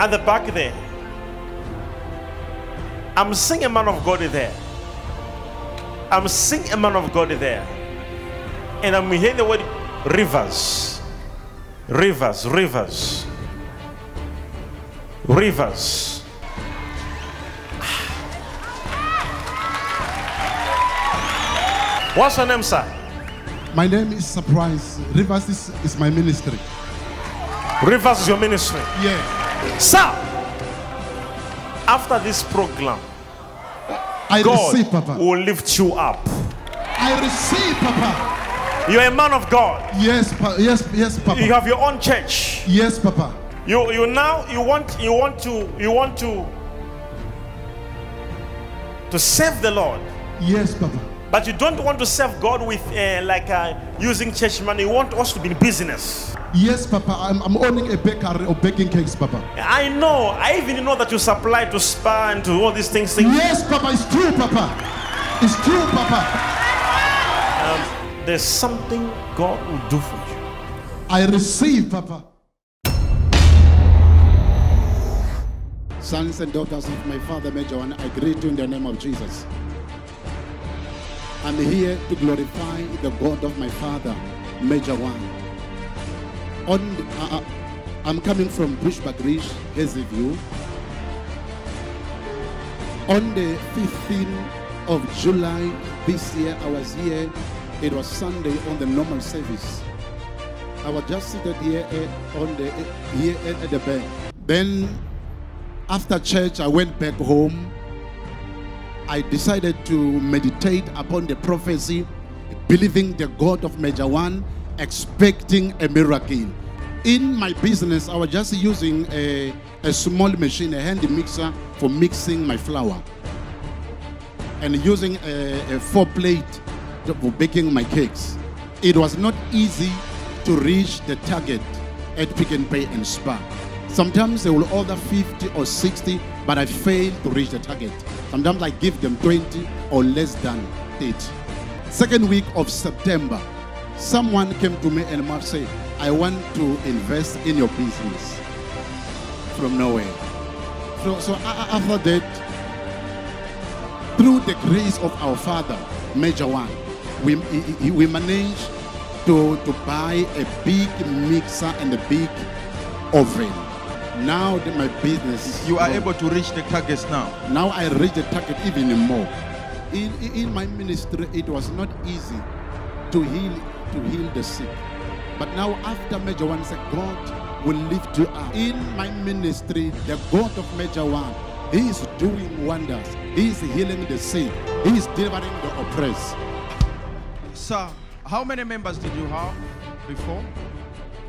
at the back there. I'm seeing a man of God there. I'm seeing a man of God there. And I'm hearing the word rivers. Rivers, rivers. Rivers. What's your name, sir? My name is Surprise. Rivers is, is my ministry. Rivers is your ministry. Yeah. Sir, after this program, I God receive, Papa. will lift you up. I receive, Papa. You're a man of God. Yes, pa- yes, yes, Papa. You have your own church. yes, Papa. You you now you want you want to you want to to serve the Lord, Yes, Papa. but you don't want to serve God with uh, like uh, using church money. You want us to be in business. Yes, Papa. I'm, I'm owning a bakery of baking cakes, Papa. I know. I even know that you supply to Spar and to all these things. things. Yes, Papa. It's true, Papa. It's true, Papa. Um, there's something God will do for you. I receive, Papa. Sons and daughters of my father, Major One, I greet you in the name of Jesus. I'm here to glorify the God of my father, Major One. On uh, uh, I'm coming from Bushbuckridge, Hazy View. On the 15th of July this year, I was here. It was Sunday on the normal service. I was just seated here eh, on the eh, here at at the bank. Then after church, I went back home. I decided to meditate upon the prophecy, believing the God of Major One, expecting a miracle. In my business, I was just using a, a small machine, a hand mixer for mixing my flour, and using a, a four plate for baking my cakes. It was not easy to reach the target at Pick n Pay and Spar. Sometimes they will order 50 or 60, but I fail to reach the target. Sometimes I give them 20 or less than 30. Second week of September, someone came to me and must say, I want to invest in your business from nowhere. So, so after that, through the grace of our Father, Major One, we, we managed to, to buy a big mixer and a big oven. Now that my business You are growing. able to reach the targets now. Now I reach the target even more. In, in my ministry, it was not easy to heal to heal the sick. But now after Major One said, God will lift you up. In my ministry, the God of Major One, He is doing wonders. He is healing the sick. He is delivering the oppressed. Sir, how many members did you have before?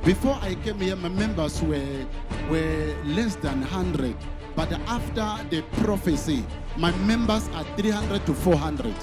Before I came here, my members were, were less than 100. But after the prophecy, my members are 300 to 400.